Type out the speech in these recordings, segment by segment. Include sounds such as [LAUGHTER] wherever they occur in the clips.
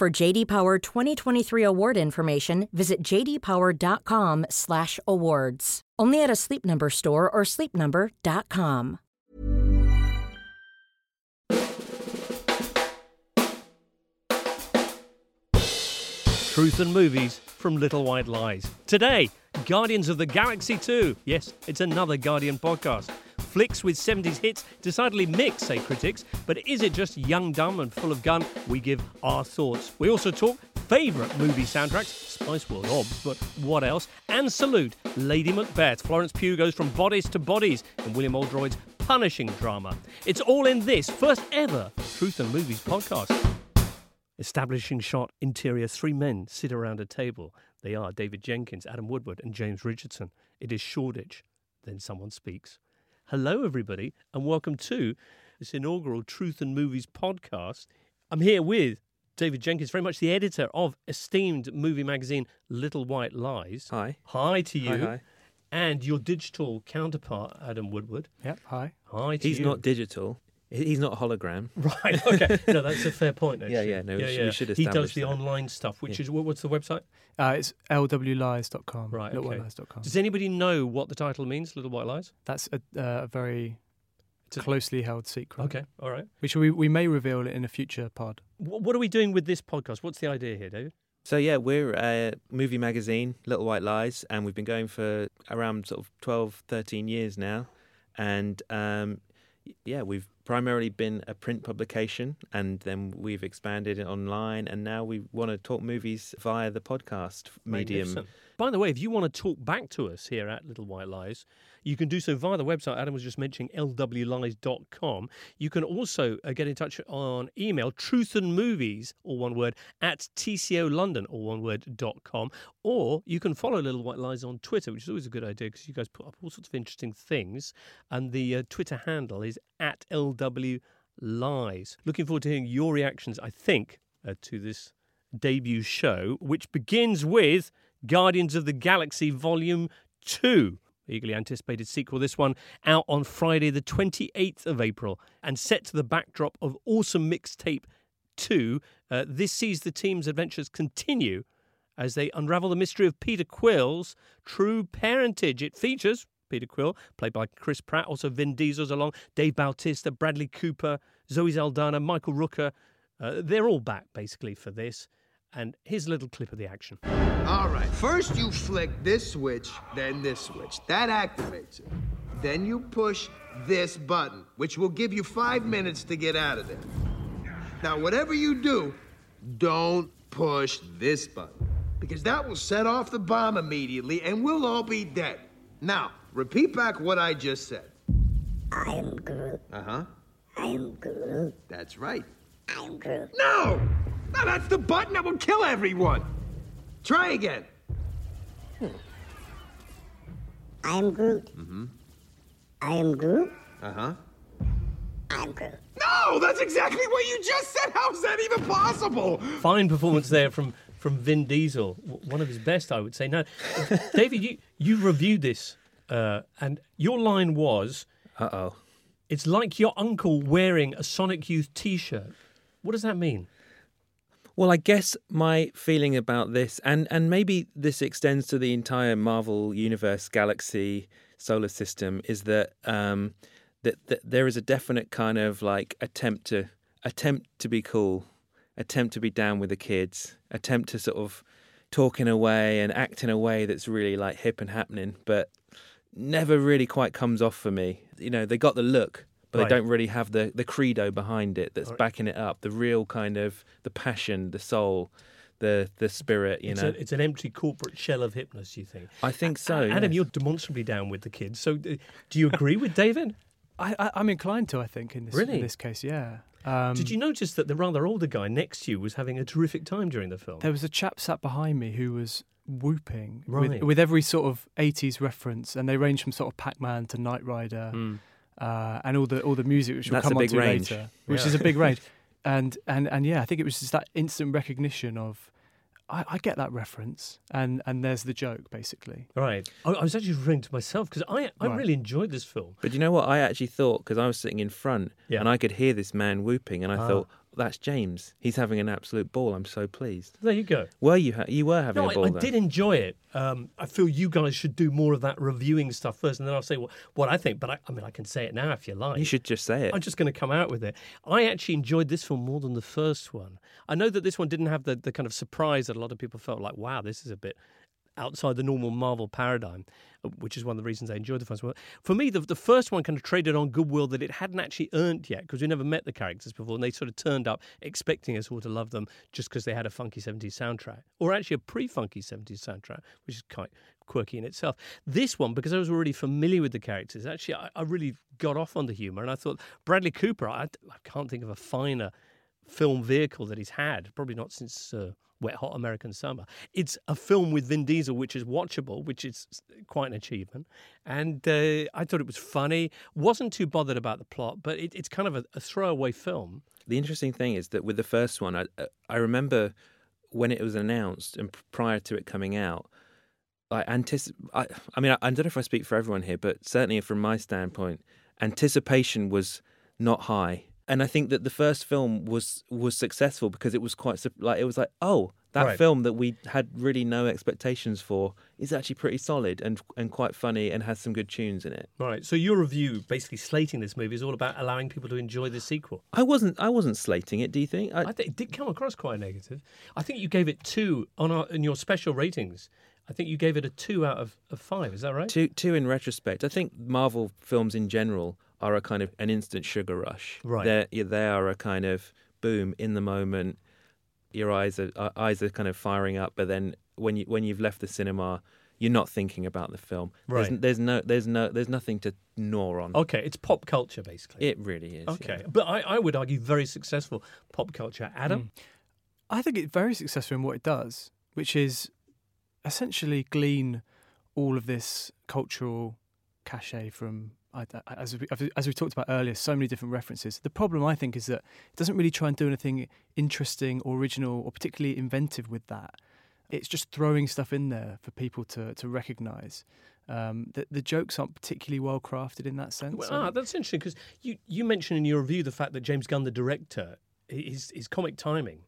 For JD Power 2023 award information, visit jdpower.com/awards. Only at a Sleep Number store or sleepnumber.com. Truth and movies from Little White Lies. Today, Guardians of the Galaxy 2. Yes, it's another Guardian podcast. Flicks with 70s hits, decidedly mix, say critics, but is it just young, dumb, and full of gun? We give our thoughts. We also talk favourite movie soundtracks, Spice World obs, but what else? And salute Lady Macbeth. Florence Pugh goes from bodies to bodies in William Oldroyd's punishing drama. It's all in this first ever Truth and Movies podcast. Establishing shot interior, three men sit around a table. They are David Jenkins, Adam Woodward, and James Richardson. It is Shoreditch. Then someone speaks. Hello, everybody, and welcome to this inaugural Truth and Movies podcast. I'm here with David Jenkins, very much the editor of esteemed movie magazine Little White Lies. Hi. Hi to you. Hi, hi. And your digital counterpart, Adam Woodward. Yep. Hi. Hi to He's you. not digital. He- He's not a hologram. [LAUGHS] Right. Okay. no, that's a fair point. Yeah, Actually. yeah, no, we should- we should He does the that. online stuff, which is what, what's the website? Uh, it's lwlies.com. Right. Okay. Littlewhitelies.com. Does anybody know what the title means? Little White Lies. That's a, uh, a very a- closely held secret. Okay. All right. Which we, we may reveal it in a future pod. Wh- What are we doing with this podcast? What's the idea here, David? So yeah, we're a movie magazine, Little White Lies, and we've been going for around sort of 12, 13 years now. And um, y- yeah, we've primarily been a print publication, and then we've expanded it online, and now we want to talk movies via the podcast medium. By the way, if you want to talk back to us here at Little White Lies, you can do so via the website Adam was just mentioning, lwlies.com. You can also uh, get in touch on email, truthandmovies, all one word, at tcolondon, all one word, dot com. Or you can follow Little White Lies on Twitter, which is always a good idea because you guys put up all sorts of interesting things. And the uh, Twitter handle is at lwlies. Looking forward to hearing your reactions, I think, uh, to this debut show, which begins with Guardians of the Galaxy Volume 2. Eagerly anticipated sequel. This one out on Friday, the 28th of April, and set to the backdrop of Awesome Mixtape 2. Uh, this sees the team's adventures continue as they unravel the mystery of Peter Quill's true parentage. It features Peter Quill, played by Chris Pratt, also Vin Diesel's along, Dave Bautista, Bradley Cooper, Zoe Saldana, Michael Rooker. Uh, they're all back basically for this. And here's a little clip of the action. All right. First, you flick this switch, then this switch. That activates it. Then you push this button, which will give you five minutes to get out of there. Now, whatever you do, don't push this button, because that will set off the bomb immediately and we'll all be dead. Now, repeat back what I just said. I am Groot. Uh huh. I am Groot. That's right. I am Groot. No! No, that's the button that will kill everyone. Try again. I am Groot. Mm-hmm. I am Groot. Uh huh. I am Groot. No, that's exactly what you just said. How is that even possible? Fine performance there from, from Vin Diesel. One of his best, I would say. Now, [LAUGHS] David, you, you reviewed this, uh, and your line was Uh oh. it's like your uncle wearing a Sonic Youth t shirt. What does that mean? Well, I guess my feeling about this, and, and maybe this extends to the entire Marvel universe, galaxy, solar system, is that um, that, that there is a definite kind of like attempt to attempt to be cool, attempt to be down with the kids, attempt to sort of talk in a way and act in a way that's really like hip and happening, but never really quite comes off for me. You know, they got the look, but Right. they don't really have the the credo behind it that's Alright. backing it up. The real kind of the passion, the soul, the the spirit. You it's, know, a, it's an empty corporate shell of hipness, you think? I think so. Adam, yes. you're demonstrably down with the kids. So, do you agree with David? I, I, I'm inclined to. I think in this Really? in this case, yeah. Um, Did you notice that the rather older guy next to you was having a terrific time during the film? There was a chap sat behind me who was whooping Right. with, with every sort of 80s reference, and they range from sort of Pac-Man to Knight Rider, Mm. Uh, and all the all the music which we'll come on to range. later, which Yeah. is a big range. [LAUGHS] And and and yeah, I think it was just that instant recognition of. I, I get that reference, and, and there's the joke, basically. Right. I, I was actually referring to myself because I, I Right. really enjoyed this film. But you know what? I actually thought because I was sitting in front Yeah. and I could hear this man whooping, and I Ah. thought that's James. He's having an absolute ball. I'm so pleased. There you go. Were you? Ha- you were having No, a I, ball. I then. did enjoy it. Um, I feel you guys should do more of that reviewing stuff first, and then I'll say what, what I think. But I, I mean, I can say it now if you like. You should just say it. I'm just going to come out with it. I actually enjoyed this film more than the first one. I know that this one didn't have the, the kind of surprise that a lot of people felt like, wow, this is a bit outside the normal Marvel paradigm, uh, which is one of the reasons I enjoyed the first one. For me, the, the first one kind of traded on goodwill that it hadn't actually earned yet because we never met the characters before, and they sort of turned up expecting us all to love them just because they had a funky 70s soundtrack, or actually a pre funky 70s soundtrack, which is quite quirky in itself. This one, because I was already familiar with the characters, actually, I, I really got off on the humour, and I thought Bradley Cooper, I, I can't think of a finer film vehicle that he's had, probably not since uh, Wet Hot American Summer. It's a film with Vin Diesel, which is watchable, which is quite an achievement. And uh, I thought it was funny. Wasn't too bothered about the plot, but it, it's kind of a, a throwaway film. The interesting thing is that with the first one, I uh, I remember when it was announced and prior to it coming out, I anticip- I, I mean, I, I don't know if I speak for everyone here, but certainly from my standpoint, anticipation was not high, and I think that the first film was was successful because it was quite like it was like, oh, that Right. film that we had really no expectations for is actually pretty solid and and quite funny and has some good tunes in it. Right. So your review, basically slating this movie, is all about allowing people to enjoy the sequel. I wasn't I wasn't slating it. Do you think? I, I think it did come across quite negative. I think you gave it two on our, in your special ratings. I think you gave it a two out of, of five. Is that right? Two, two in retrospect. I think Marvel films in general are a kind of an instant sugar rush. Right. They're, they are a kind of boom in the moment. Your eyes are uh, eyes are kind of firing up, but then when you when you've left the cinema, you're not thinking about the film. Right. There's, there's no there's no there's nothing to gnaw on. Okay, it's pop culture basically. It really is. okay, yeah. but I, I would argue very successful pop culture. Adam, I think it's very successful in what it does, which is essentially glean all of this cultural cachet from, I- as we, as we talked about earlier, so many different references. The problem, I think, is that it doesn't really try and do anything interesting, or original, or particularly inventive with that. It's just throwing stuff in there for people to, to recognise. Um, the, the jokes aren't particularly well crafted in that sense. Well, ah, that's interesting because you, you mentioned in your review the fact that James Gunn, the director, his, his comic timing,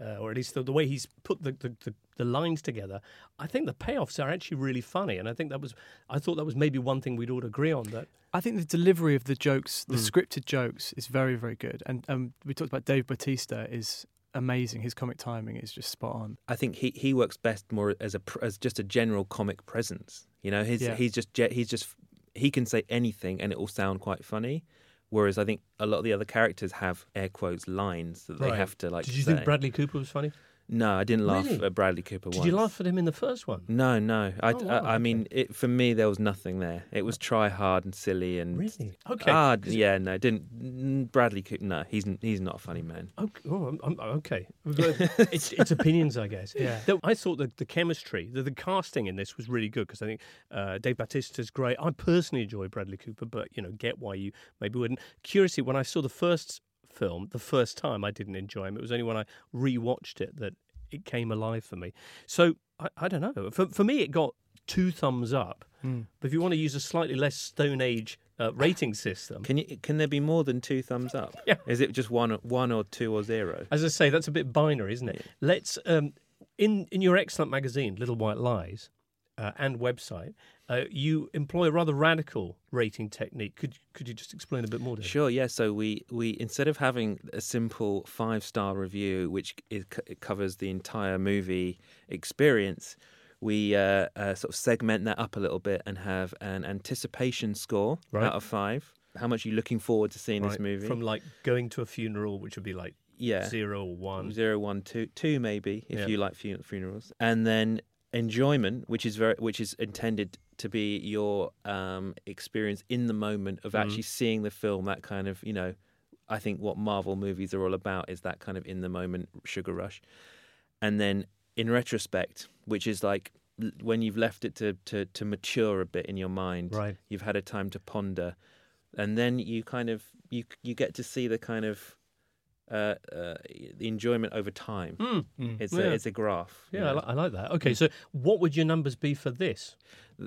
uh, or at least the, the way he's put the, the, the, the lines together, I think the payoffs are actually really funny. And I think that was, I thought that was maybe one thing we'd all agree on that. I think the delivery of the jokes, the Mm. scripted jokes, is very, very good. And um, we talked about Dave Bautista is amazing. His comic timing is just spot on. I think he, he works best more as a as just a general comic presence. You know, his Yeah. he's just he's just he can say anything and it will sound quite funny. Whereas I think a lot of the other characters have air quotes lines that they Right. have to like. Did you say. think Bradley Cooper was funny? No, I didn't laugh Really? at Bradley Cooper. Did once. you laugh at him in the first one? No, no. I, Oh, wow, I, I mean, it, for me, there was nothing there. It was try hard and silly and Really? Okay. Ah, yeah, no, didn't mm, Bradley Cooper? No, he's he's not a funny man. Okay, oh, I'm, I'm, okay. [LAUGHS] it's, it's opinions, I guess. Yeah. I thought that the chemistry, the, the casting in this was really good because I think uh, Dave Bautista's great. I personally enjoy Bradley Cooper, but you know, get why you maybe wouldn't. Curiously, when I saw the first film, the first time I didn't enjoy him. It was only when I rewatched it that it came alive for me. So I, I don't know. For for me, it got two thumbs up. Mm. But if you want to use a slightly less Stone Age uh, rating system, Can you? Can there be more than two thumbs up? [LAUGHS] Yeah. Is it just one, one or two or zero? As I say, that's a bit binary, isn't it? Let's um, in in your excellent magazine, Little White Lies, uh, and website. Uh, you employ a rather radical rating technique. Could could you just explain a bit more? Sure, yeah. So we, we instead of having a simple five star review, which is, it covers the entire movie experience, we uh, uh, sort of segment that up a little bit and have an anticipation score Right. out of five. How much are you looking forward to seeing this movie? From like going to a funeral, which would be like yeah, zero or one. zero, one, two, two maybe if Yeah. you like fu- funerals, and then enjoyment, which is very, which is intended to be your um, experience in the moment of Mhm. actually seeing the film. That kind of, you know, I think what Marvel movies are all about is that kind of in the moment sugar rush, and then in retrospect, which is like when you've left it to to, to mature a bit in your mind, Right. you've had a time to ponder, and then you kind of you you get to see the kind of uh, uh, the enjoyment over time. Mm. Mm. It's Yeah. a it's a graph. you Yeah, I, li- I like that. Okay, so what would your numbers be for this?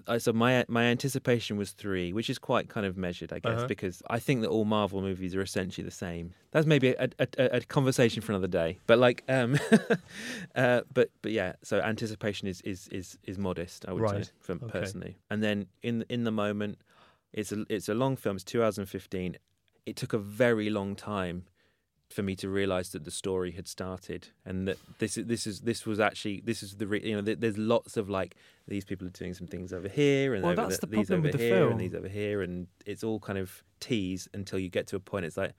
Uh, so my my anticipation was three, which is quite kind of measured, I guess, Uh-huh. because I think that all Marvel movies are essentially the same. That's maybe a, a, a, a conversation for another day. But like, um, [LAUGHS] uh, but but yeah. So anticipation is is is, is modest, I would Right. say, for Okay. personally. And then in in the moment, it's a it's a long film. It's 2015. It took a very long time for me to realize that the story had started and that this is this is this was actually this is the re- you know th- there's lots of like these people are doing some things over here and Well, over that's the- the these problem over with the here film. and these over here and it's all kind of tease until you get to a point it's like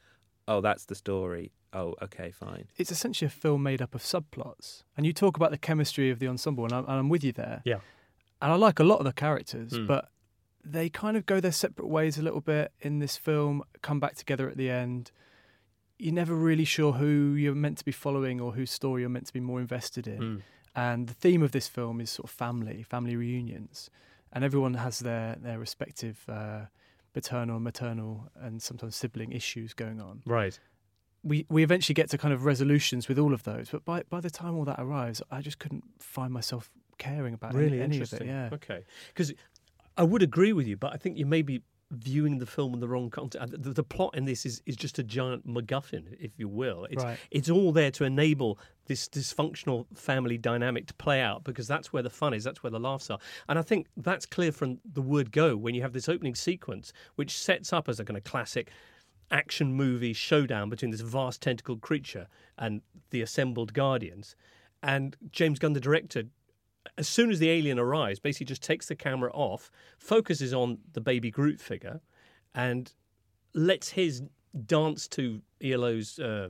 oh that's the story oh okay fine It's essentially a film made up of subplots. And you talk about the chemistry of the ensemble, and I'm, and I'm with you there. Yeah. And I like a lot of the characters, Mm. but they kind of go their separate ways a little bit in this film, come back together at the end. You're never really sure who you're meant to be following or whose story you're meant to be more invested in. Mm. And the theme of this film is sort of family, family reunions, and everyone has their their respective uh, paternal, maternal, and sometimes sibling issues going on. Right. We we eventually get to kind of resolutions with all of those, but by by the time all that arrives, I just couldn't find myself caring about Really any, any of it. Yeah, Okay. Because I would agree with you, but I think you may be viewing the film in the wrong context. Uh, the, the plot in this is, is just a giant MacGuffin, if you will. It's, Right. it's all there to enable this dysfunctional family dynamic to play out because that's where the fun is, that's where the laughs are. And I think that's clear from the word go when you have this opening sequence, which sets up as a kind of classic action movie showdown between this vast tentacled creature and the assembled guardians. And James Gunn, the director, as soon as the alien arrives, basically just takes the camera off, focuses on the baby Groot figure, and lets his dance to ELO's uh,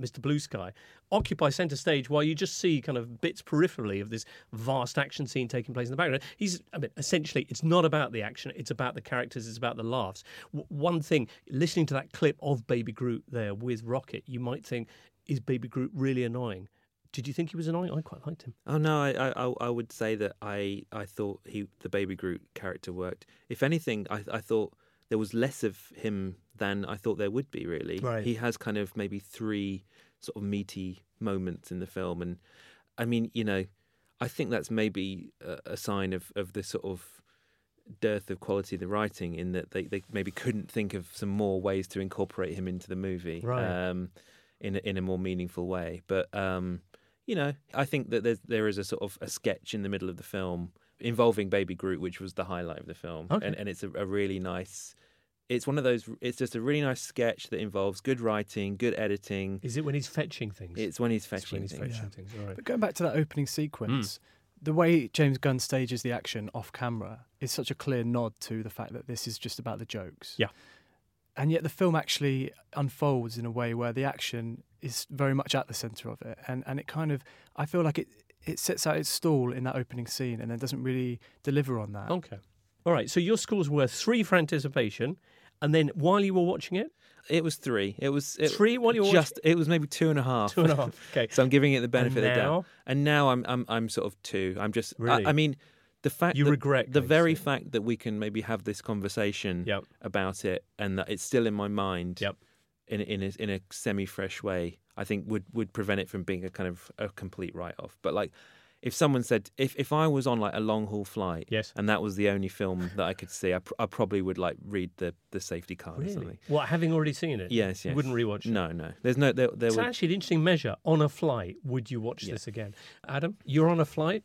Mr. Blue Sky occupy center stage while you just see kind of bits peripherally of this vast action scene taking place in the background. He's, I mean, essentially, it's not about the action, it's about the characters, it's about the laughs. W- one thing, listening to that clip of Baby Groot there with Rocket, you might think, is Baby Groot really annoying? Did you think he was annoying? I quite liked him. Oh no, I, I I- would say that I I thought he the baby Groot character worked. If anything, I I thought there was less of him than I thought there would be. Really, Right. he has kind of maybe three sort of meaty moments in the film, and I mean, you know, I think that's maybe a, a sign of of the sort of dearth of quality of the writing in that they, they maybe couldn't think of some more ways to incorporate him into the movie Right. um, in a, in a more meaningful way. But um, you know, I think that there's there is a sort of a sketch in the middle of the film involving Baby Groot, which was the highlight of the film, Okay. and and it's a, a really nice. It's one of those. It's just a really nice sketch that involves good writing, good editing. Is it when he's fetching things? It's when he's It's when fetching he's things. fetching things. All right. But going back to that opening sequence, hmm. the way James Gunn stages the action off camera is such a clear nod to the fact that this is just about the jokes. Yeah. And yet the film actually unfolds in a way where the action is very much at the centre of it. And and it kind of I feel like it it sets out its stall in that opening scene and then doesn't really deliver on that. Okay. All right. So your score's worth three for anticipation, and then while you were watching it, It was three. It was it, Three while you were just. It was maybe two and a half. two and a half. Okay. [LAUGHS] so I'm giving it the benefit of the doubt. now? And now I'm I'm I'm sort of two. I'm just. I- Really? I, mean, the fact You that- regret the very fact that we can maybe have this conversation Yep. about it and that it's still in my mind. Yep. In a, in a, in a semi fresh way, I think would would prevent it from being a kind of a complete write off. But like. If someone said, if, if I was on like a long haul flight, Yes. and that was the only film that I could see, I, pr- I probably would like read the, the safety card or something. Well, Having already seen it? Yes, You yes. wouldn't rewatch it. No, no. There's no. There, there It's would, actually an interesting measure. On a flight, would you watch Yeah. this again? Adam, you're on a flight.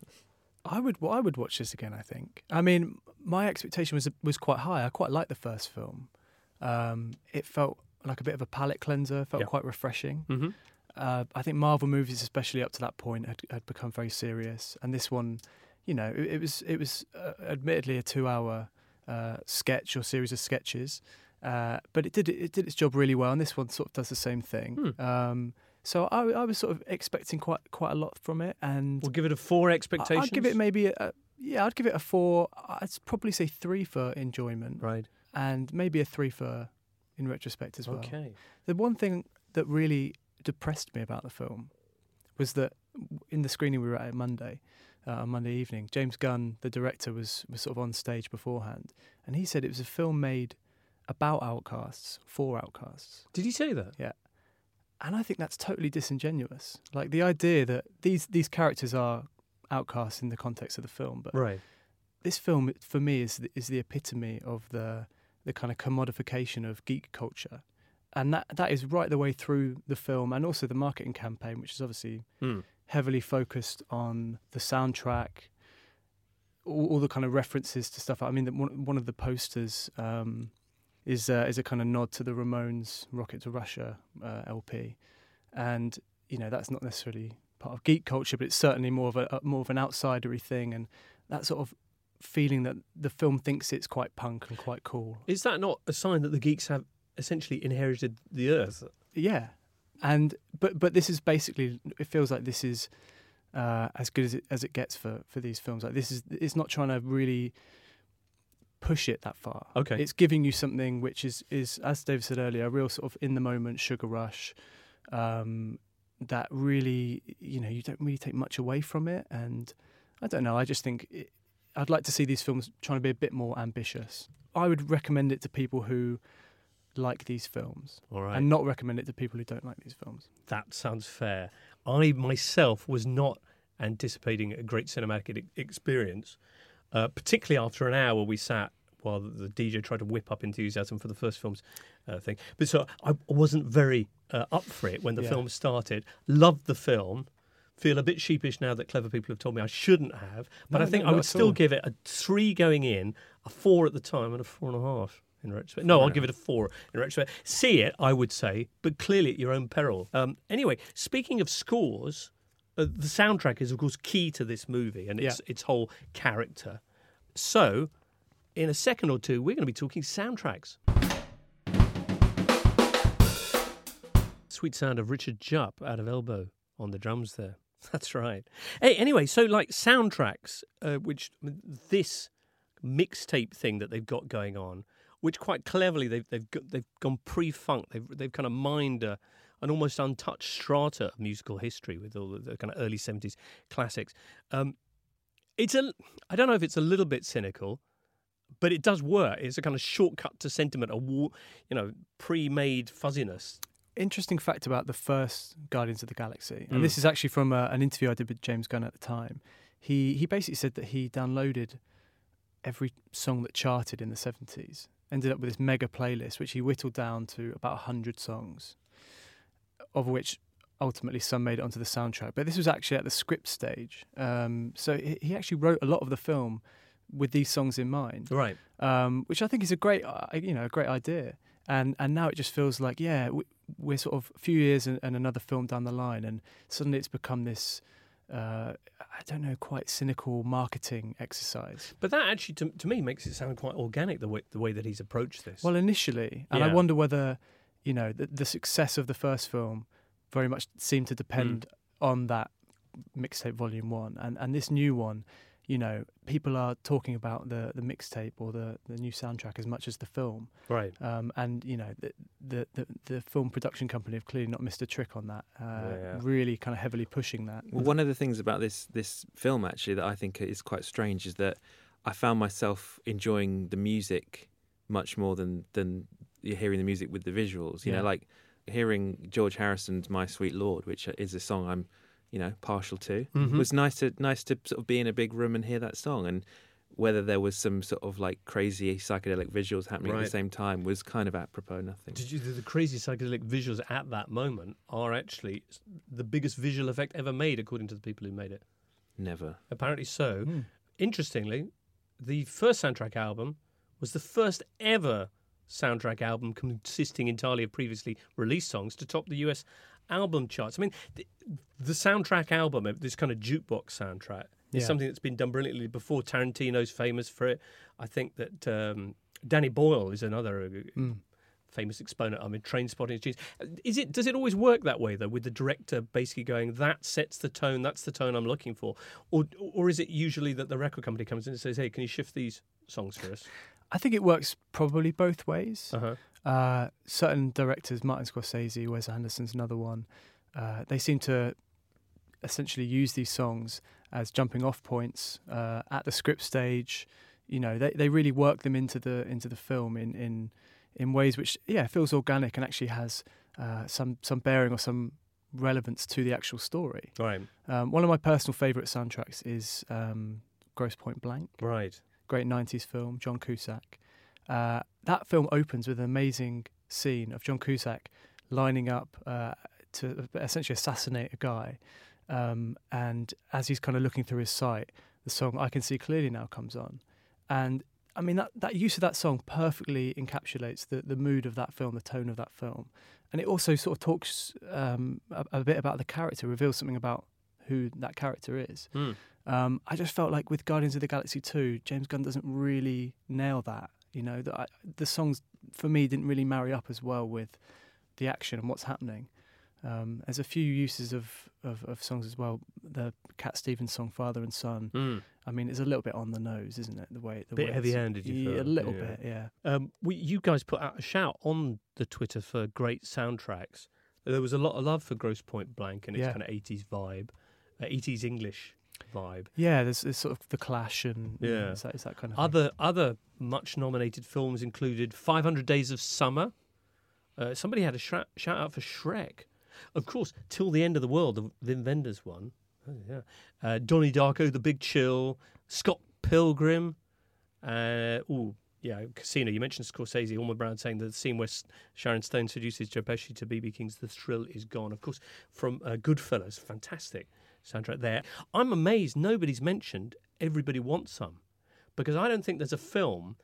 I would I would watch this again. I think. I mean, my expectation was was quite high. I quite liked the first film. Um, it felt like a bit of a palate cleanser. Felt quite refreshing. Mm-hmm. Uh, I think Marvel movies, especially up to that point, had, had become very serious, and this one, you know, it, it was it was uh, admittedly a two-hour uh, sketch or series of sketches, uh, but it did it did its job really well, and this one sort of does the same thing. Hmm. Um, so I, I was sort of expecting quite quite a lot from it, and We'll give it a four expectations. I'd give it maybe a yeah, I'd give it a four. I'd probably say three for enjoyment, Right. and maybe a three for in retrospect as well. Okay. The one thing that really depressed me about the film was that in the screening we were at Monday, uh, on Monday evening, James Gunn, the director, was was sort of on stage beforehand, and he said it was a film made about outcasts for outcasts. Did you say that? Yeah. And I think that's totally disingenuous. Like the idea that these these characters are outcasts in the context of the film, but Right. this film for me is the, is the epitome of the the kind of commodification of geek culture, and that that is right the way through the film, and also the marketing campaign, which is obviously Hmm. heavily focused on the soundtrack, all, all the kind of references to stuff. I mean, the, one one of the posters um, is uh, is a kind of nod to the Ramones' "Rocket to Russia" uh, LP, and you know that's not necessarily part of geek culture, but it's certainly more of a, a more of an outsidery thing, and that sort of feeling that the film thinks it's quite punk and quite cool. Is that not a sign that the geeks have essentially inherited the earth? Yeah, and but but this is basically it feels like this is uh, as good as it as it gets for for these films. Like this is it's not trying to really push it that far. Okay. it's giving you something which is is as Dave said earlier, a real sort of in the moment sugar rush. Um, that really, you know, you don't really take much away from it, and I don't know. I just think it, I'd like to see these films trying to be a bit more ambitious. I would recommend it to people who like these films All right. and not recommend it to people who don't like these films. That sounds fair. I myself was not anticipating a great cinematic experience, uh, particularly after an hour we sat while the DJ tried to whip up enthusiasm for the first film's uh, thing. But so I wasn't very uh, up for it when the Yeah. film started. Loved the film. Feel a bit sheepish now that clever people have told me I shouldn't have. But No, I think no, I would still all. give it a three going in, a four at the time, and a four and a half. In retrospect, no, I'll give it a four in retrospect. See it, I would say, but clearly at your own peril. Um, anyway, speaking of scores, uh, the soundtrack is of course key to this movie and its its whole character. So, in a second or two, we're going to be talking soundtracks. Sweet sound of Richard Jupp out of Elbow on the drums there. [LAUGHS] That's right. Hey, anyway, so like soundtracks, uh, which this mixtape thing that they've got going on, which quite cleverly they've they've they've gone pre-funk. They've they've kind of mined a, an almost untouched strata of musical history with all the, the kind of early seventies classics. Um, it's a I don't know if it's a little bit cynical, but it does work. It's a kind of shortcut to sentiment, a you know pre-made fuzziness. Interesting fact about the first Guardians of the Galaxy, Mm. and this is actually from uh, an interview I did with James Gunn at the time. He he basically said that he downloaded every song that charted in the seventies, ended up with this mega playlist, which he whittled down to about hundred songs, of which ultimately some made it onto the soundtrack. But this was actually at the script stage, um, so he, he actually wrote a lot of the film with these songs in mind Right. um, which I think is a great, uh, you know, a great idea. And and now it just feels like, yeah, we, we're sort of a few years and, and another film down the line, and suddenly it's become this, uh, I don't know, quite cynical marketing exercise. But that actually, to, to me, makes it sound quite organic the way the way that he's approached this. Well, initially, and I wonder whether, you know, the, the success of the first film very much seemed to depend on that mixtape volume one, and and this new one. You know, people are talking about the, the mixtape or the, the new soundtrack as much as the film. right. um, and you know the, the the the film production company have clearly not missed a trick on that. Uh, Yeah. Really, kind of heavily pushing that. Well, one of the things about this this film actually that I think is quite strange is that I found myself enjoying the music much more than than you're hearing the music with the visuals. You Yeah. know, like hearing George Harrison's "My Sweet Lord," which is a song I'm, you know, partial to. Mhm. was nice to nice to sort of be in a big room and hear that song and. Whether there was some sort of like crazy psychedelic visuals happening at the same time was kind of apropos nothing. Did you? The, the crazy psychedelic visuals at that moment are actually the biggest visual effect ever made, according to the people who made it. Never. Apparently so. Hmm. Interestingly, the first soundtrack album was the first ever soundtrack album consisting entirely of previously released songs to top the US album charts. I mean, the, the soundtrack album, uh, this kind of jukebox soundtrack, is something that's been done brilliantly before. Tarantino's famous for it. I think that um, Danny Boyle is another Hmm. famous exponent. I mean, Trainspotting is Is it? Does it always work that way though, with the director basically going, "That sets the tone. That's the tone I'm looking for," or or is it usually that the record company comes in and says, "Hey, can you shift these songs for us?" I think it works probably both ways. Uh huh. Uh, certain directors, Martin Scorsese, Wes Anderson's another one, uh, they seem to essentially use these songs as jumping off points uh, at the script stage. You know, they, they really work them into the into the film in, in in ways which yeah feels organic and actually has uh, some some bearing or some relevance to the actual story. Right. Um, one of my personal favourite soundtracks is um, Grosse Pointe Blank Right. great 90s film, John Cusack. Uh, that film opens with an amazing scene of John Cusack lining up uh, to essentially assassinate a guy. Um, and as he's kind of looking through his sight, the song I Can See Clearly Now comes on. And I mean, that, that use of that song perfectly encapsulates the, the mood of that film, the tone of that film. And it also sort of talks um, a, a bit about the character, reveals something about who that character is. Hmm. Um, I just felt like with Guardians of the Galaxy 2, James Gunn doesn't really nail that. You know, the, I, the songs for me didn't really marry up as well with the action and what's happening. Um, there's a few uses of, of, of songs as well. The Cat Stevens song, Father and Son. Mm. I mean, it's a little bit on the nose, isn't it? The way the Bit heavy-handed, you Yeah, a little yeah. bit, yeah. Um, we, you guys put out a shout on the Twitter for great soundtracks. There was a lot of love for Grosse Pointe Blank and its Yeah. kind of 80s vibe, uh, 80s English vibe. Yeah, there's, there's sort of the clash and you know, Yeah. it's, that, it's that kind of thing. Other other much nominated films included 500 Days of Summer. Uh, somebody had a shout out for Shrek. Of course, Till the End of the World, the Wim Wenders one. Oh, yeah. Uh, Donnie Darko, The Big Chill, Scott Pilgrim. Uh, ooh, yeah, Casino. You mentioned Scorsese. Orma Brown saying the scene where S- Sharon Stone seduces Joe Pesci to BB King's The Thrill is Gone. Of course, from uh, Goodfellas. Fantastic soundtrack there. I'm amazed nobody's mentioned Everybody Wants Some because I don't think there's a film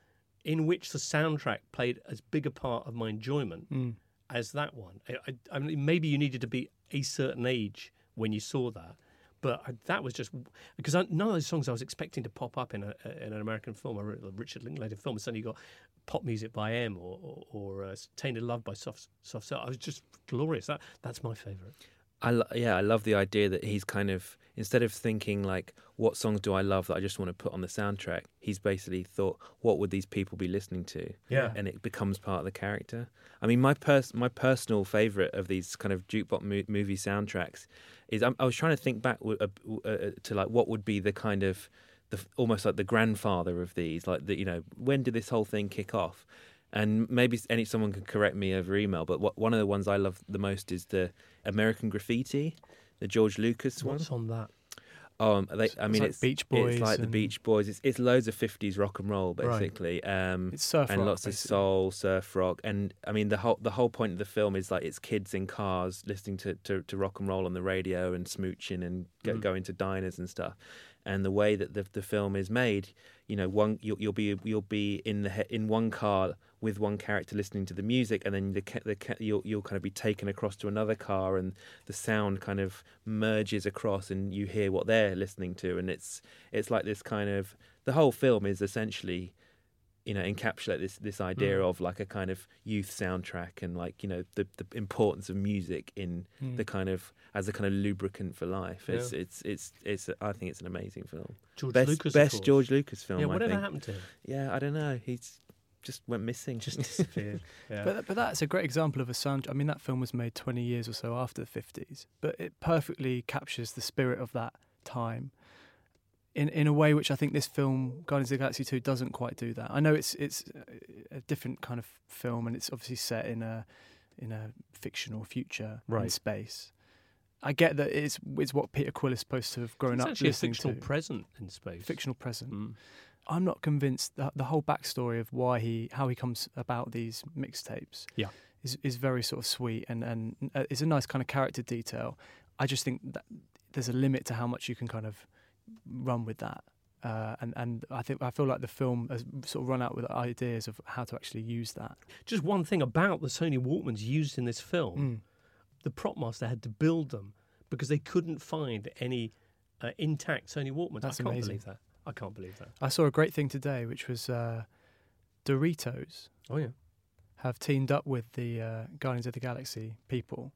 in which the soundtrack played as big a part of my enjoyment Mm. as that one. I, I, mean, maybe you needed to be a certain age when you saw that, but I, that was just because I, none of those songs I was expecting to pop up in a in an American film, a Richard Linklater film. Suddenly you got pop music by M or or, or uh, Tainted Love by Soft Soft Cell. I was just glorious. That that's my favourite. I lo- yeah, I love the idea that he's kind of instead of thinking like, what songs do I love that I just want to put on the soundtrack? He's basically thought, what would these people be listening to? Yeah. and it becomes part of the character. I mean, my pers- my personal favorite of these kind of jukebox mo- movie soundtracks is I'm, I was trying to think back w- uh, w- uh, to like what would be the kind of the almost like the grandfather of these, like the you know when did this whole thing kick off? And maybe any someone can correct me over email, but what, one of the ones I love the most is the American Graffiti, the George Lucas one. What's on that? Um, they, I it's mean, like it's Beach Boys. It's like the Beach Boys. It's, it's loads of fifties rock and roll, Right. basically. Um, It's surf and rock, lots basically. of soul, surf rock, and I mean the whole the whole point of the film is like it's kids in cars listening to, to, to rock and roll on the radio and smooching and go, Mm. going to diners and stuff. And the way that the the film is made, you know, one you'll, you'll be you'll be in the in one car with one character listening to the music, and then the the you'll you'll kind of be taken across to another car, and the sound kind of merges across, and you hear what they're listening to, and it's it's like this kind of the whole film is essentially you know encapsulate this this idea Mm. of like a kind of youth soundtrack and like you know the the importance of music in Mm. the kind of as a kind of lubricant for life. It's Yeah. it's it's it's I think it's an amazing film. George best Lucas. best course. George Lucas film. Yeah, I whatever think. happened to him? Yeah, I don't know. He's just went missing. Just [LAUGHS] disappeared. Yeah. But but that's a great example of a sound. I mean, that film was made 20 years or so after the 50s, but it perfectly captures the spirit of that time. In in a way which I think this film, Guardians of the Galaxy 2, doesn't quite do that. I know it's it's a different kind of film, and it's obviously set in a in a fictional future in Right. space. I get that it's it's what Peter Quill is supposed to have grown it's up actually a listening fictional to. present in space. fictional present. Mm. I'm not convinced that the whole backstory of why he how he comes about these mixtapes Yeah. is is very sort of sweet and and uh, it's a nice kind of character detail. I just think that there's a limit to how much you can kind of run with that. Uh, and and I think I feel like the film has sort of run out with ideas of how to actually use that. Just one thing about the Sony Walkmans used in this film: Mm. the prop master had to build them because they couldn't find any uh, intact Sony Walkmans. That's I can't amazing. believe that. I can't believe that. I saw a great thing today, which was uh, Doritos Oh yeah. have teamed up with the uh, Guardians of the Galaxy people,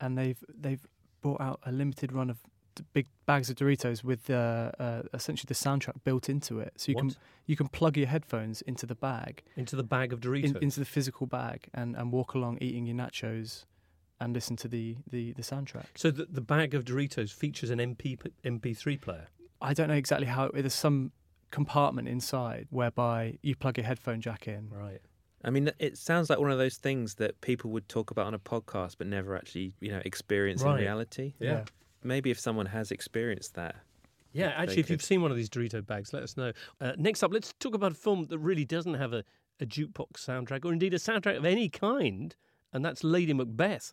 and they've they've brought out a limited run of big bags of Doritos with uh, uh, essentially the soundtrack built into it. So you can you can plug your headphones into the bag, Into the bag of Doritos. in, into the physical bag, and, and walk along eating your nachos, and listen to the the, the soundtrack. so the, the bag of Doritos features an MP MP3 player. I don't know exactly how. There's some compartment inside whereby you plug your headphone jack in. Right. I mean, it sounds like one of those things that people would talk about on a podcast, but never actually, you know, experience Right. in reality. Yeah. Maybe if someone has experienced that, Yeah, actually, if you've seen one of these Dorito bags, let us know. Uh, next up, let's talk about a film that really doesn't have a, a jukebox soundtrack, or indeed a soundtrack of any kind, and that's Lady Macbeth.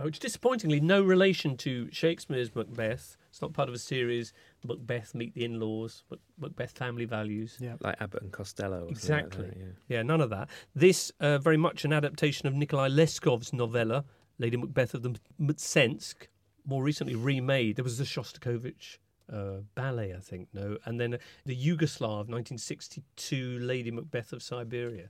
which disappointingly no relation to Shakespeare's Macbeth. It's not part of a series. Macbeth meet the in-laws. Mac- Macbeth family values. Yeah. like Abbott and Costello. Or Exactly. Like that, yeah. Yeah, none of that. This uh, very much an adaptation of Nikolai Leskov's novella, Lady Macbeth of the Mtsensk, more recently remade. There was the Shostakovich uh, ballet, I think, no, and then uh, the Yugoslav 1962 Lady Macbeth of Siberia,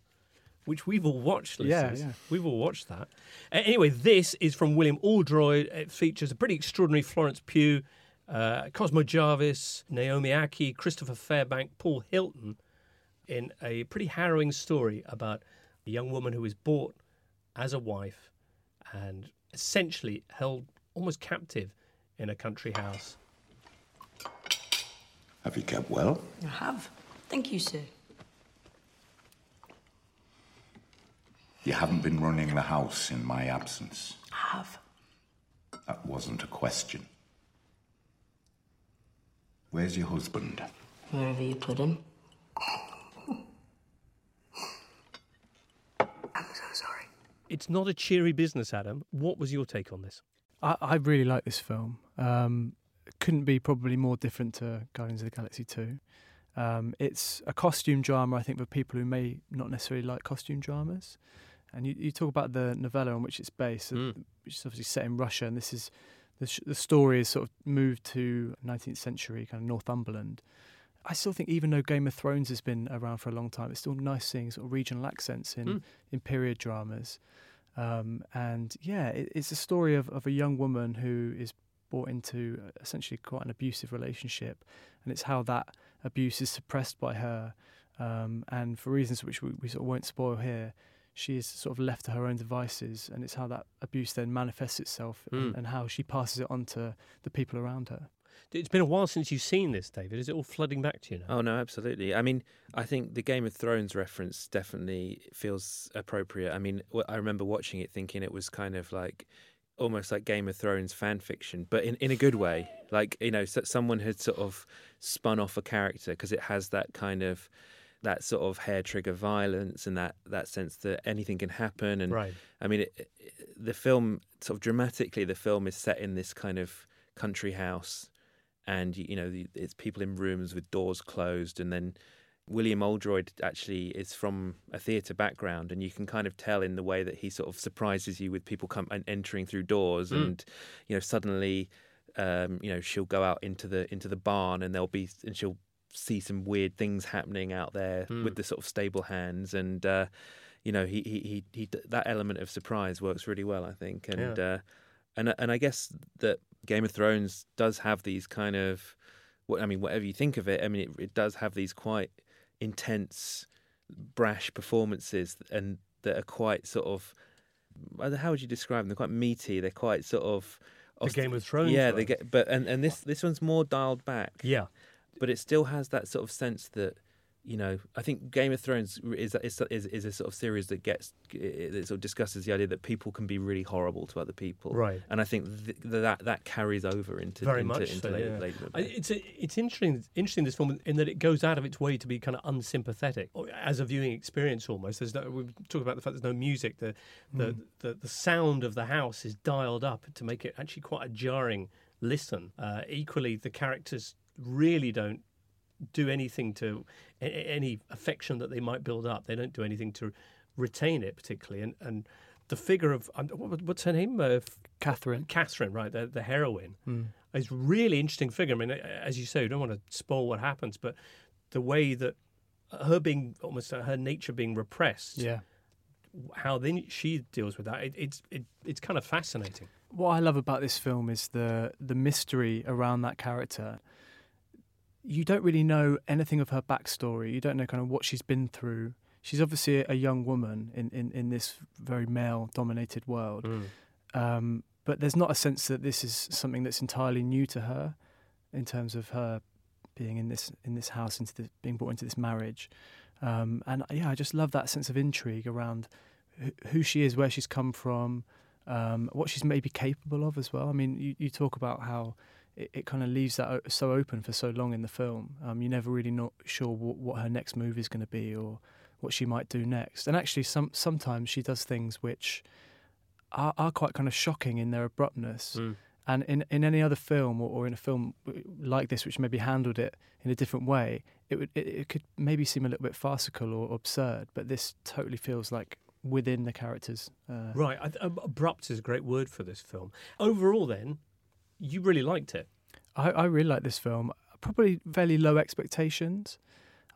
which we've all watched. Yeah, yeah. We've all watched that. Uh, anyway, this is from William Oldroyd. It features a pretty extraordinary Florence Pugh, uh, Cosmo Jarvis, Naomi Ackie, Christopher Fairbank, Paul Hilton in a pretty harrowing story about a young woman who is bought as a wife and essentially held almost captive in a country house. Have you kept well? I have. Thank you, sir. You haven't been running the house in my absence. I have. That wasn't a question. Where's your husband? Wherever you put him. I'm so sorry. It's not a cheery business, Adam. What was your take on this? I, I really like this film. Um, couldn't be probably more different to Guardians of the Galaxy 2. Um, it's a costume drama, I think, for people who may not necessarily like costume dramas. And you, you talk about the novella on which it's based, Mm. which is obviously set in Russia, and this is the, sh- the story is sort of moved to 19th century kind of Northumberland. I still think even though Game of Thrones has been around for a long time, it's still nice seeing sort of regional accents in, Mm. in period dramas. Um, and yeah, it, it's a story of, of a young woman who is brought into essentially quite an abusive relationship, and it's how that abuse is suppressed by her, um, and for reasons which we, we sort of won't spoil here, she is sort of left to her own devices, and it's how that abuse then manifests itself, and, Mm. and how she passes it on to the people around her. It's been a while since you've seen this, David. Is it all flooding back to you now? Oh no, absolutely. I mean, I think the Game of Thrones reference definitely feels appropriate. I mean, I remember watching it thinking it was kind of like almost like Game of Thrones fan fiction, but in, in a good way. Like you know, someone had sort of spun off a character because it has that kind of that sort of hair trigger violence and that that sense that anything can happen. And Right. I mean, it, it, the film sort of dramatically, the film is set in this kind of country house, and you know, the- it's people in rooms with doors closed, and then William Oldroyd actually is from a theatre background, and you can kind of tell in the way that he sort of surprises you with people come and entering through doors, Mm. and you know, suddenly, um, you know, she'll go out into the into the barn, and there'll be, and she'll see some weird things happening out there Mm. with the sort of stable hands, and uh, you know, he, he he he that element of surprise works really well, I think, and Yeah. uh, and and I guess that Game of Thrones does have these kind of, what I mean, whatever you think of it, I mean, it, it does have these quite intense, brash performances, and that are quite sort of, how would you describe them? They're quite meaty. They're quite sort of. The Game of Thrones Yeah, they get, but and and this this one's more dialed back. Yeah. But it still has that sort of sense that you know I think Game of Thrones is is is, is a sort of series that gets it sort of discusses the idea that people can be really horrible to other people, Right. And I think th- that that carries over into Very into, much into so. Lady, yeah. I- it's a, it's interesting interesting this film in that it goes out of its way to be kind of unsympathetic as a viewing experience almost. There's no we talk about the fact there's no music. The the, Mm. the the sound of the house is dialed up to make it actually quite a jarring listen. Uh, equally, the characters really don't do anything to any affection that they might build up. They don't do anything to retain it particularly. And and the figure of um, what's her name? Uh, Catherine. Catherine, right? The, the heroine Mm. is a really interesting figure. I mean, as you say, you don't want to spoil what happens, but the way that her being almost uh, her nature being repressed, Yeah. how then she deals with that, it, it's it, it's kind of fascinating. What I love about this film is the the mystery around that character. You don't really know anything of her backstory. You don't know kind of what she's been through. She's obviously a, young woman in, in, in this very male dominated world. Um, but there's not a sense that this is something that's entirely new to her in terms of her being in this in this house into the, being brought into this marriage. Um, and yeah, I just love that sense of intrigue around who, who she is, where she's come from, um, what she's maybe capable of as well. I mean, you, you talk about how it, it kind of leaves that o- so open for so long in the film. Um, you're never really not sure what, what her next move is going to be or what she might do next. And actually, some sometimes she does things which are, are quite kind of shocking in their abruptness. Mm. And in, in any other film or, or in a film like this, which maybe handled it in a different way, it would it, it could maybe seem a little bit farcical or absurd. But this totally feels like within the characters. Uh, Right, I, abrupt is a great word for this film. Overall, then, you really liked it. I, I really like this film. Probably fairly low expectations.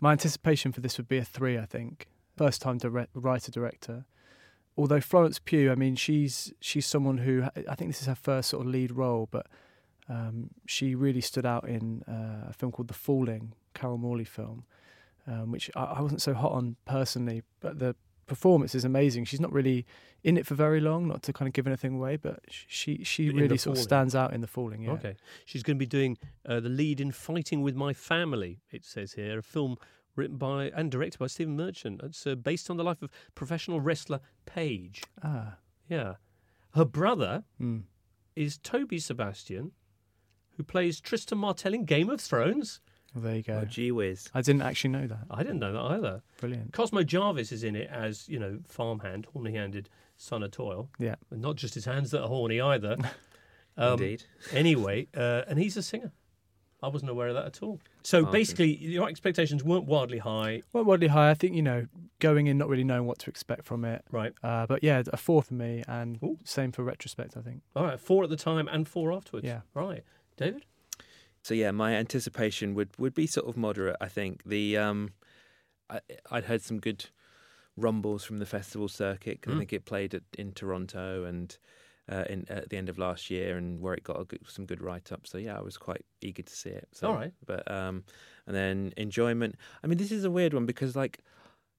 My anticipation for this would be a three, I think. First time direct, writer director. Although Florence Pugh, I mean, she's she's someone who I think this is her first sort of lead role, but um, she really stood out in uh, a film called The Falling, Carol Morley film, um, which I, I wasn't so hot on personally, but the performance is amazing. She's not really in it for very long, not to kind of give anything away, but she she In really sort of stands out in The Falling. Yeah. Okay. She's going to be doing uh, the lead in Fighting with My Family, it says here, a film written by and directed by Stephen Merchant. It's uh, based on the life of professional wrestler Paige. Ah. Yeah. Her brother Mm. is Toby Sebastian, who plays Trystane Martell in Game of Thrones. Well, there you go. Oh, gee whiz. I didn't actually know that. I didn't know that either. Brilliant. Cosmo Jarvis is in it as, you know, farmhand, horny handed son of toil. Yeah. And not just his hands that are horny either. [LAUGHS] Um, Indeed. Anyway, uh, and he's a singer. I wasn't aware of that at all. So Awesome. basically, your expectations weren't wildly high. Well, wildly high. I think you know, going in not really knowing what to expect from it. Right. Uh, but yeah, a four for me, and same for retrospect. I think. All right, four at the time and four afterwards. Yeah. Right. David? So yeah, my anticipation would, would be sort of moderate. I think the um, I, I'd heard some good rumbles from the festival circuit. 'cause I Mm. think it played at, in Toronto and uh, in at the end of last year, and where it got a good, some good write ups. So yeah, I was quite eager to see it. So, All right. but um, and then enjoyment. I mean, this is a weird one because like.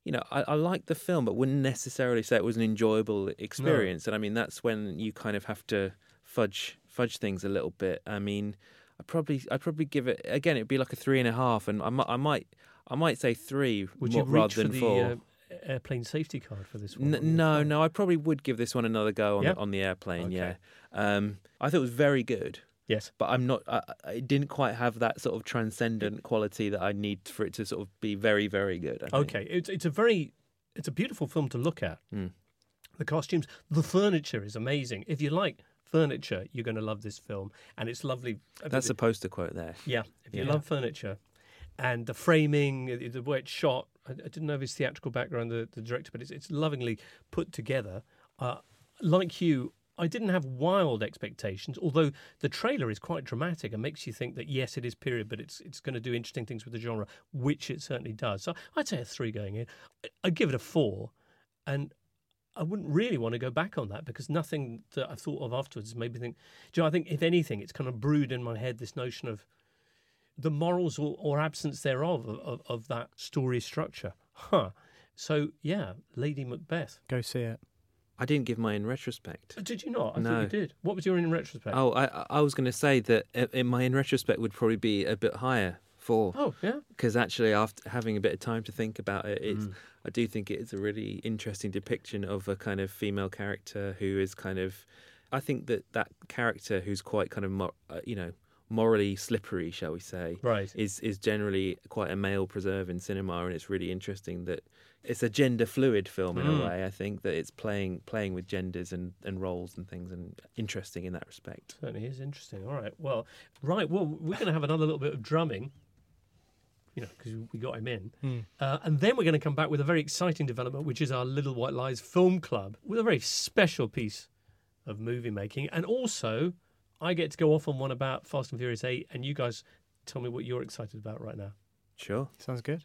You know, I, I like the film, but wouldn't necessarily say it was an enjoyable experience. And I mean, that's when you kind of have to fudge fudge things a little bit. I mean, I probably I'd probably give it again. It'd be like a three and a half, and I might I might I might say three Would more, you reach rather for than the four. uh, airplane safety card for this one. N- no, no, I probably would give this one another go on, Yeah? the, on the airplane. Okay. Yeah, um, I thought it was very good. Yes. but I'm not. I, I- it didn't quite have that sort of transcendent quality that I need for it to sort of be very, very good. I think. Okay, it's it's a very it's a beautiful film to look at. Mm. The costumes, the furniture is amazing. If you like furniture, you're going to love this film, and it's lovely. That's a poster quote there. Yeah, if you Yeah. love furniture and the framing, the way it's shot, I, I didn't know his theatrical background, the, the director, but it's, it's lovingly put together. Uh, like you, I didn't have wild expectations, although the trailer is quite dramatic and makes you think that yes, it is period, but it's it's going to do interesting things with the genre, which it certainly does. So I'd say a three going in. I'd give it a four, and I wouldn't really want to go back on that because nothing that I've thought of afterwards made me think. Do you know? I think if anything, it's kind of brewed in my head this notion of the morals or, or absence thereof of, of, of that story structure. Huh. So yeah, Lady Macbeth. Go see it. I didn't give my in retrospect. Uh, Did you not? I thought No. you did. What was your in retrospect? Oh, I, I- I was going to say that uh, in my in retrospect would probably be a bit higher. Four. Oh, yeah. Because actually, after having a bit of time to think about it, it's Mm. I do think it's a really interesting depiction of a kind of female character who is kind of. I think that that character who's quite kind of uh, you know morally slippery, shall we say, Right. is is generally quite a male preserve in cinema, and it's really interesting that it's a gender fluid film in Mm. a way. I think that it's playing playing with genders and, and roles and things, and interesting in that respect. Certainly is interesting. All right. Well, right. Well, we're going to have another little bit of drumming, you know, because we got him in. Hmm. Uh, and then we're going to come back with a very exciting development, which is our Little White Lies Film Club, with a very special piece of movie making. And also, I get to go off on one about Fast and Furious 8, and you guys tell me what you're excited about right now. Sure. Sounds good.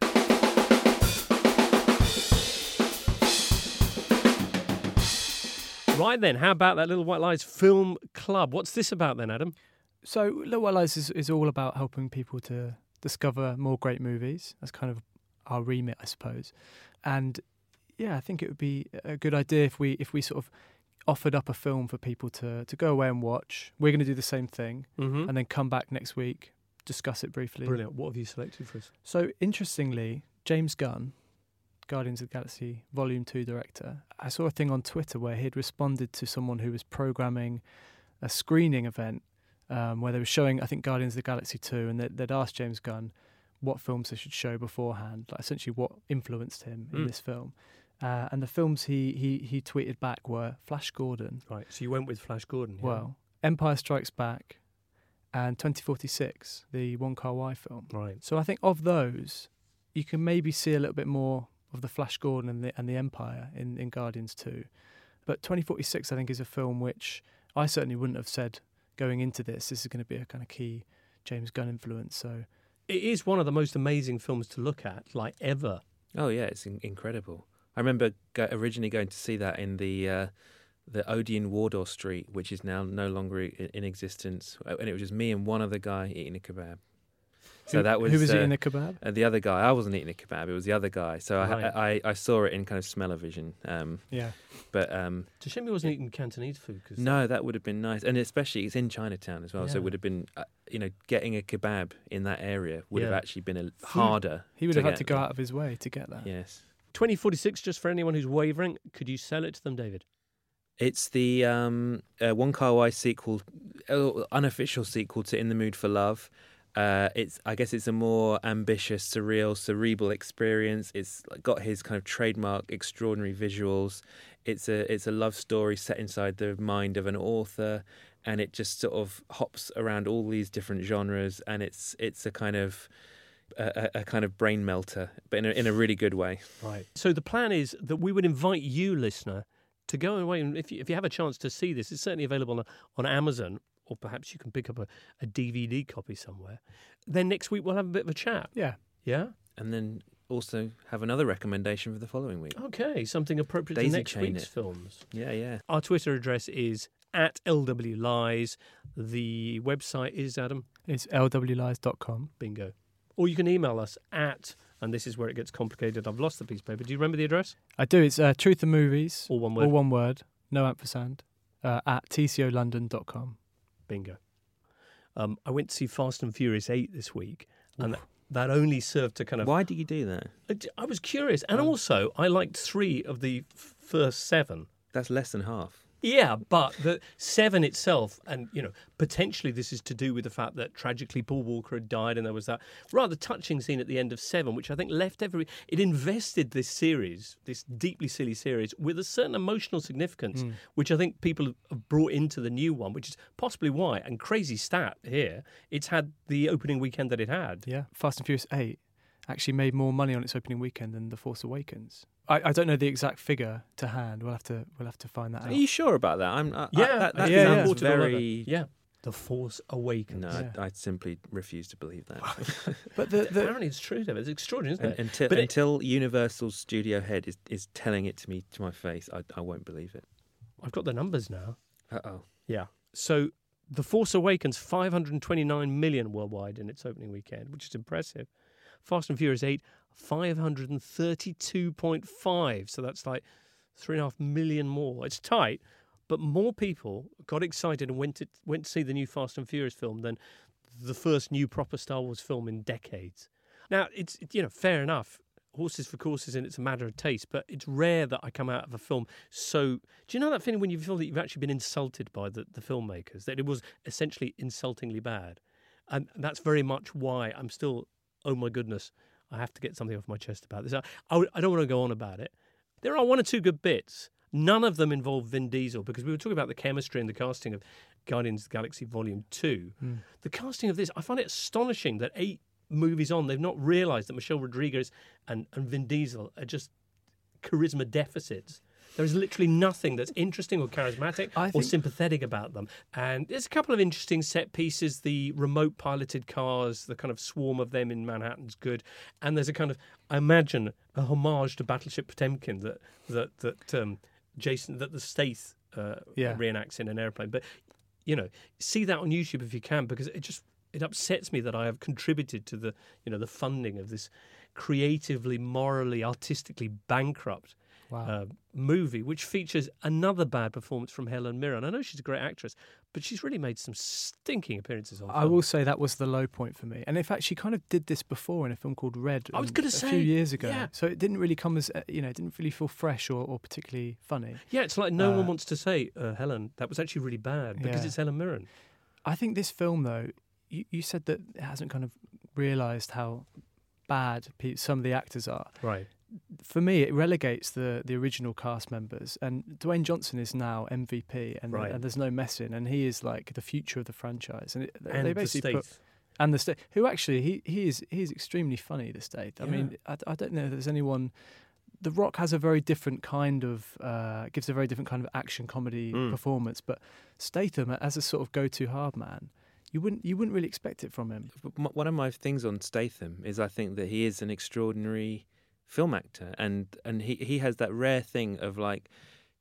Right then, how about that Little White Lies Film Club? What's this about then, Adam? So, Little White Lies is, is all about helping people to discover more great movies. That's kind of our remit, I suppose. And yeah, I think it would be a good idea if we if we sort of offered up a film for people to to go away and watch. We're going to do the same thing, Mhm. and then come back next week, discuss it briefly. Brilliant. What have you selected for us? So interestingly, James Gunn, Guardians of the Galaxy Volume Two director, I saw a thing on Twitter where he had responded to someone who was programming a screening event um, where they were showing, I think, Guardians of the Galaxy Two, and they'd, they'd asked James Gunn what films they should show beforehand, like essentially what influenced him in Mm. this film. Uh, and the films he, he he tweeted back were Flash Gordon, Right. So you went with Flash Gordon. yeah? well, Empire Strikes Back, and 2046, the Wong Kar Wai film. Right. So I think of those, you can maybe see a little bit more of the Flash Gordon and the and the Empire in, in Guardians 2. But 2046, I think, is a film which I certainly wouldn't have said going into this. This is going to be a kind of key James Gunn influence. So It is one of the most amazing films to look at, like ever. Oh yeah, it's in- incredible. I remember go- originally going to see that in the uh, the Odeon Wardour Street, which is now no longer i- in existence, and it was just me and one other guy eating a kebab. So Who- that was who was uh, eating the kebab? Uh, the other guy. I wasn't eating a kebab. It was the other guy. So Right. I, I I saw it in kind of smell-o-vision. Um, Yeah. But um, It's a shame he wasn't eating Cantonese food. Cause no, that would have been nice, and especially it's in Chinatown as well. So it would have been, uh, you know, getting a kebab in that area would have actually been a harder. he would have had to go out of his way to get that. Yes. 2046, just for anyone who's wavering, could you sell it to them, David? It's the um, uh, Wong Kar Wai sequel, uh, unofficial sequel to In the Mood for Love. Uh, it's I guess it's a more ambitious, surreal, cerebral experience. It's got his kind of trademark, extraordinary visuals. It's a it's a love story set inside the mind of an author, and it just sort of hops around all these different genres. And it's it's a kind of a, a kind of brain melter, but in a, in a really good way. Right. So the plan is that we would invite you, listener, to go away and if you, if you have a chance to see this, it's certainly available on, on Amazon, or perhaps you can pick up a, a DVD copy somewhere. Then next week we'll have a bit of a chat. Yeah. Yeah. And then also have another recommendation for the following week. Okay, something appropriate Daisy to next chain week's it. films. Yeah, yeah. Our Twitter address is at LW Lies. The website is Adam. It's lwlies.com. Bingo. Or you can email us at, and this is where it gets complicated. I've lost the piece of paper. Do you remember the address? I do. It's uh, Truth and Movies. All one word. All one word. No ampersand. Uh, at tcolondon.com. Bingo. Um, I went to see Fast and Furious 8 this week, and that only served to kind of. Why did you do that? I was curious, and also I liked three of the f- first seven. That's less than half. Yeah, but the seven itself, and you know, potentially this is to do with the fact that tragically Paul Walker had died, and there was that rather touching scene at the end of seven, which I think left every. It invested this series, this deeply silly series, with a certain emotional significance, Mm. which I think people have brought into the new one, which is possibly why. And crazy stat here, it's had the opening weekend that it had. Yeah, Fast and Furious 8 actually made more money on its opening weekend than The Force Awakens. I, I don't know the exact figure to hand. We'll have to we'll have to find that out. Are you sure about that? I'm. I, Yeah, I, that, that yeah, yeah. sounds Reported all over. very. Yeah, the Force Awakens. No, Yeah. I, I simply refuse to believe that. [LAUGHS] But the, the Apparently, it's true. Though. It's extraordinary, isn't Un- it? until But it- until Universal's studio head is, is telling it to me to my face, I, I won't believe it. I've got the numbers now. Uh oh. Yeah. So The Force Awakens 529 million worldwide in its opening weekend, which is impressive. Fast and Furious 8 532.5. So that's like three and a half million more. It's tight, but more people got excited and went to went to see the new Fast and Furious film than the first new proper Star Wars film in decades. Now it's you know fair enough. Horses for courses, and it's a matter of taste. But it's rare that I come out of a film so. Do you know that feeling when you feel that you've actually been insulted by the, the filmmakers? That it was essentially insultingly bad, and that's very much why I'm still. Oh my goodness, I have to get something off my chest about this. I, I, I don't want to go on about it. There are one or two good bits. None of them involve Vin Diesel because we were talking about the chemistry and the casting of Guardians of the Galaxy Volume 2. Hmm. The casting of this, I find it astonishing that eight movies on, they've not realised that Michelle Rodriguez and, and Vin Diesel are just charisma deficits. There is literally nothing that's interesting or charismatic I or sympathetic about them. And there's a couple of interesting set pieces. The remote piloted cars, the kind of swarm of them in Manhattan's good. And there's a kind of, I imagine, a homage to Battleship Potemkin that that that um, Jason that the Staith uh, Yeah. reenacts in an airplane. But you know, see that on YouTube if you can, because it just it upsets me that I have contributed to the you know the funding of this creatively, morally, artistically bankrupt Wow. uh, movie, which features another bad performance from Helen Mirren. I know she's a great actress, but she's really made some stinking appearances on. I film. will say that was the low point for me. And in fact, she kind of did this before in a film called Red. I was um, gonna a say, few years ago. yeah. So it didn't really come as uh, you know, it didn't really feel fresh or, or particularly funny. Yeah, it's like no Uh, one wants to say, uh, Helen, that was actually really bad because Yeah. it's Helen Mirren. I think this film, though, you, you said that it hasn't kind of realised how bad some of the actors are. Right. For me, it relegates the, the original cast members, and Dwayne Johnson is now MVP, and, Right. and there's no messing, and he is like the future of the franchise. And it, And they the basically put Staith. and the state who actually he he is he is extremely funny. The state. I mean, I, I don't know if there's anyone. The Rock has a very different kind of uh, gives a very different kind of action comedy Mm. performance, but Statham as a sort of go-to hard man, you wouldn't you wouldn't really expect it from him. One of my things on Statham is I think that he is an extraordinary film actor, and and he he has that rare thing of like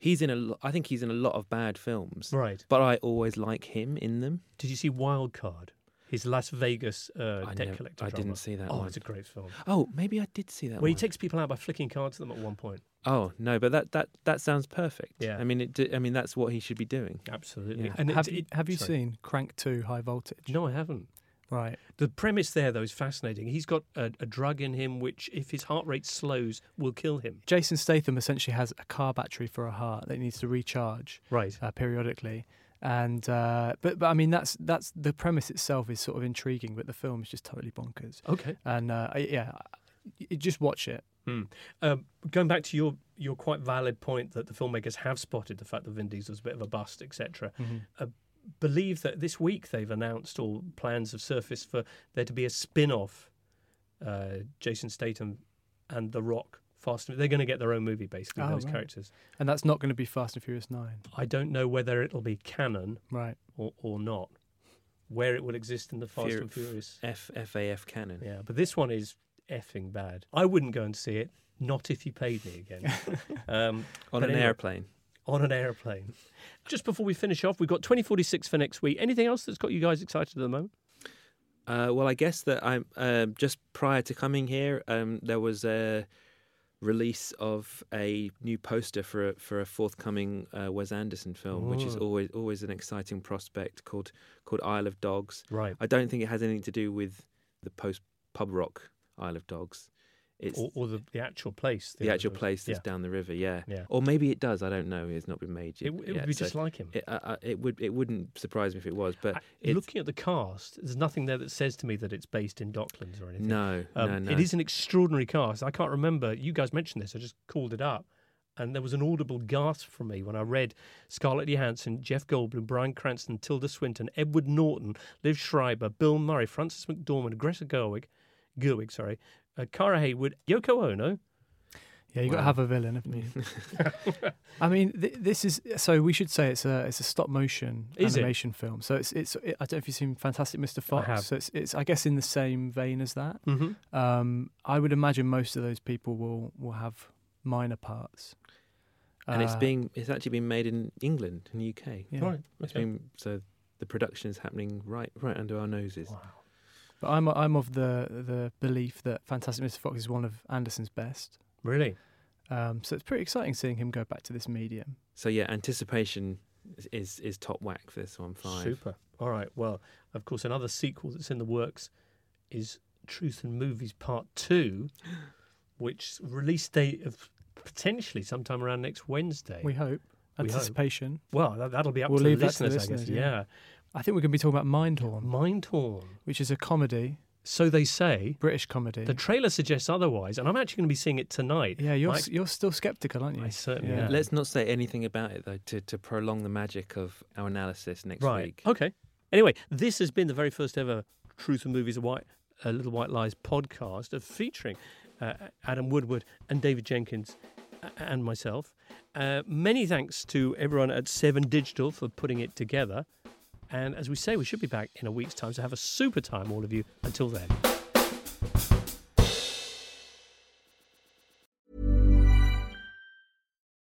he's in a lo- I think he's in a lot of bad films, Right. but I always like him in them. Did you see Wild Card? His Las Vegas uh, I debt nev- collector I drama. didn't see that Oh, one. it's a great film. Oh, maybe I did see that Where he takes people out by flicking cards at them at one point. Oh no, but that that that sounds perfect. Yeah. I mean, it. d- I mean, that's what he should be doing. Absolutely. Yeah. And have it- you, have you sorry. seen Crank Two High Voltage? No, I haven't. Right. The premise there, though, is fascinating. He's got a, a drug in him which, if his heart rate slows, will kill him. Jason Statham essentially has a car battery for a heart that he needs to recharge Right. uh, periodically. And uh, but but I mean that's that's the premise itself is sort of intriguing, but the film is just totally bonkers. Okay. And uh, yeah, just watch it. Hmm. Um, going back to your your quite valid point that the filmmakers have spotted the fact that Vin Diesel's a bit of a bust, etc. Uh, believe that this week they've announced or plans have surfaced for there to be a spin-off. Uh, Jason Statham and The Rock. Fast. and- They're going to get their own movie, basically. Oh, those right. characters. And that's not going to be Fast and Furious Nine, I don't know whether it'll be canon right? or, or not. Where it will exist in the Fast Fear- and Furious. F F A F canon. Yeah, but this one is effing bad. I wouldn't go and see it. Not if you paid me again. [LAUGHS] um, On an anyway, airplane. On an airplane. Just before we finish off, we've got 2046 for next week. Anything else that's got you guys excited at the moment? Uh, well, I guess that I'm uh, just prior to coming here, um, there was a release of a new poster for a, for a forthcoming uh, Wes Anderson film, which is always always an exciting prospect called called Isle of Dogs. Right. I don't think it has anything to do with the post Pub Rock Isle of Dogs. It's or, or the, the actual place. the Isle actual place that's Yeah. down the river. Yeah. Yeah. Or maybe it does. I don't know. It's not been made yet. it yet, would be so just like him. It, uh, it would. It wouldn't surprise me if it was. But it's, Looking at the cast, there's nothing there that says to me that it's based in Docklands or anything. no, Um, no, no. It is an extraordinary cast. I can't remember. You guys mentioned this. I just called it up. And there was an audible gasp from me when I read Scarlett Johansson, Jeff Goldblum, Bryan Cranston, Tilda Swinton, Edward Norton, Liev Schreiber, Bill Murray, Frances McDormand, Greta Gerwig, Gerwig, sorry, uh, Kara Hayward, Yoko Ono. Yeah, you got to have a villain, haven't you? [LAUGHS] I mean, th- this is so. We should say it's a it's a stop motion Is it? animation film. So it's it's. It, I don't know if you've seen Fantastic Mr. Fox. have. So it's it's I guess in the same vein as that. Mm-hmm. Um, I would imagine most of those people will will have minor parts. and it's Uh, being. It's actually been made in England, in the UK. yeah. Right. It's okay. been so. The production is happening right, right under our noses. Wow. But I'm I'm of the the belief that Fantastic Mr. Fox is one of Anderson's best. Really? Um, so it's pretty exciting seeing him go back to this medium. So yeah, anticipation is is, is top whack for this one. Five. Super. All right. Well, of course, another sequel that's in the works is Truth and Movies Part 2, [GASPS] which release date of potentially sometime around next Wednesday. We hope We hope. anticipation. well, that, that'll be up We'll to the leave that to the listeners, I guess. Yeah. yeah. I think we're going to be talking about Mindhorn, Mindhorn. which is a comedy, So they say. British comedy. The trailer suggests otherwise, and I'm actually going to be seeing it tonight. yeah, you're My- s you're still skeptical, aren't you? I certainly Yeah. am. Let's not say anything about it though, to, to prolong the magic of our analysis next right. week. Okay. Anyway, this has been the very first ever Truth and Movies, a White, uh, Little White Lies podcast of featuring uh, Adam Woodward and David Jenkins and myself. Uh, many thanks to everyone at Seven Digital for putting it together. And as we say, we should be back in a week's time. So have a super time, all of you. Until then.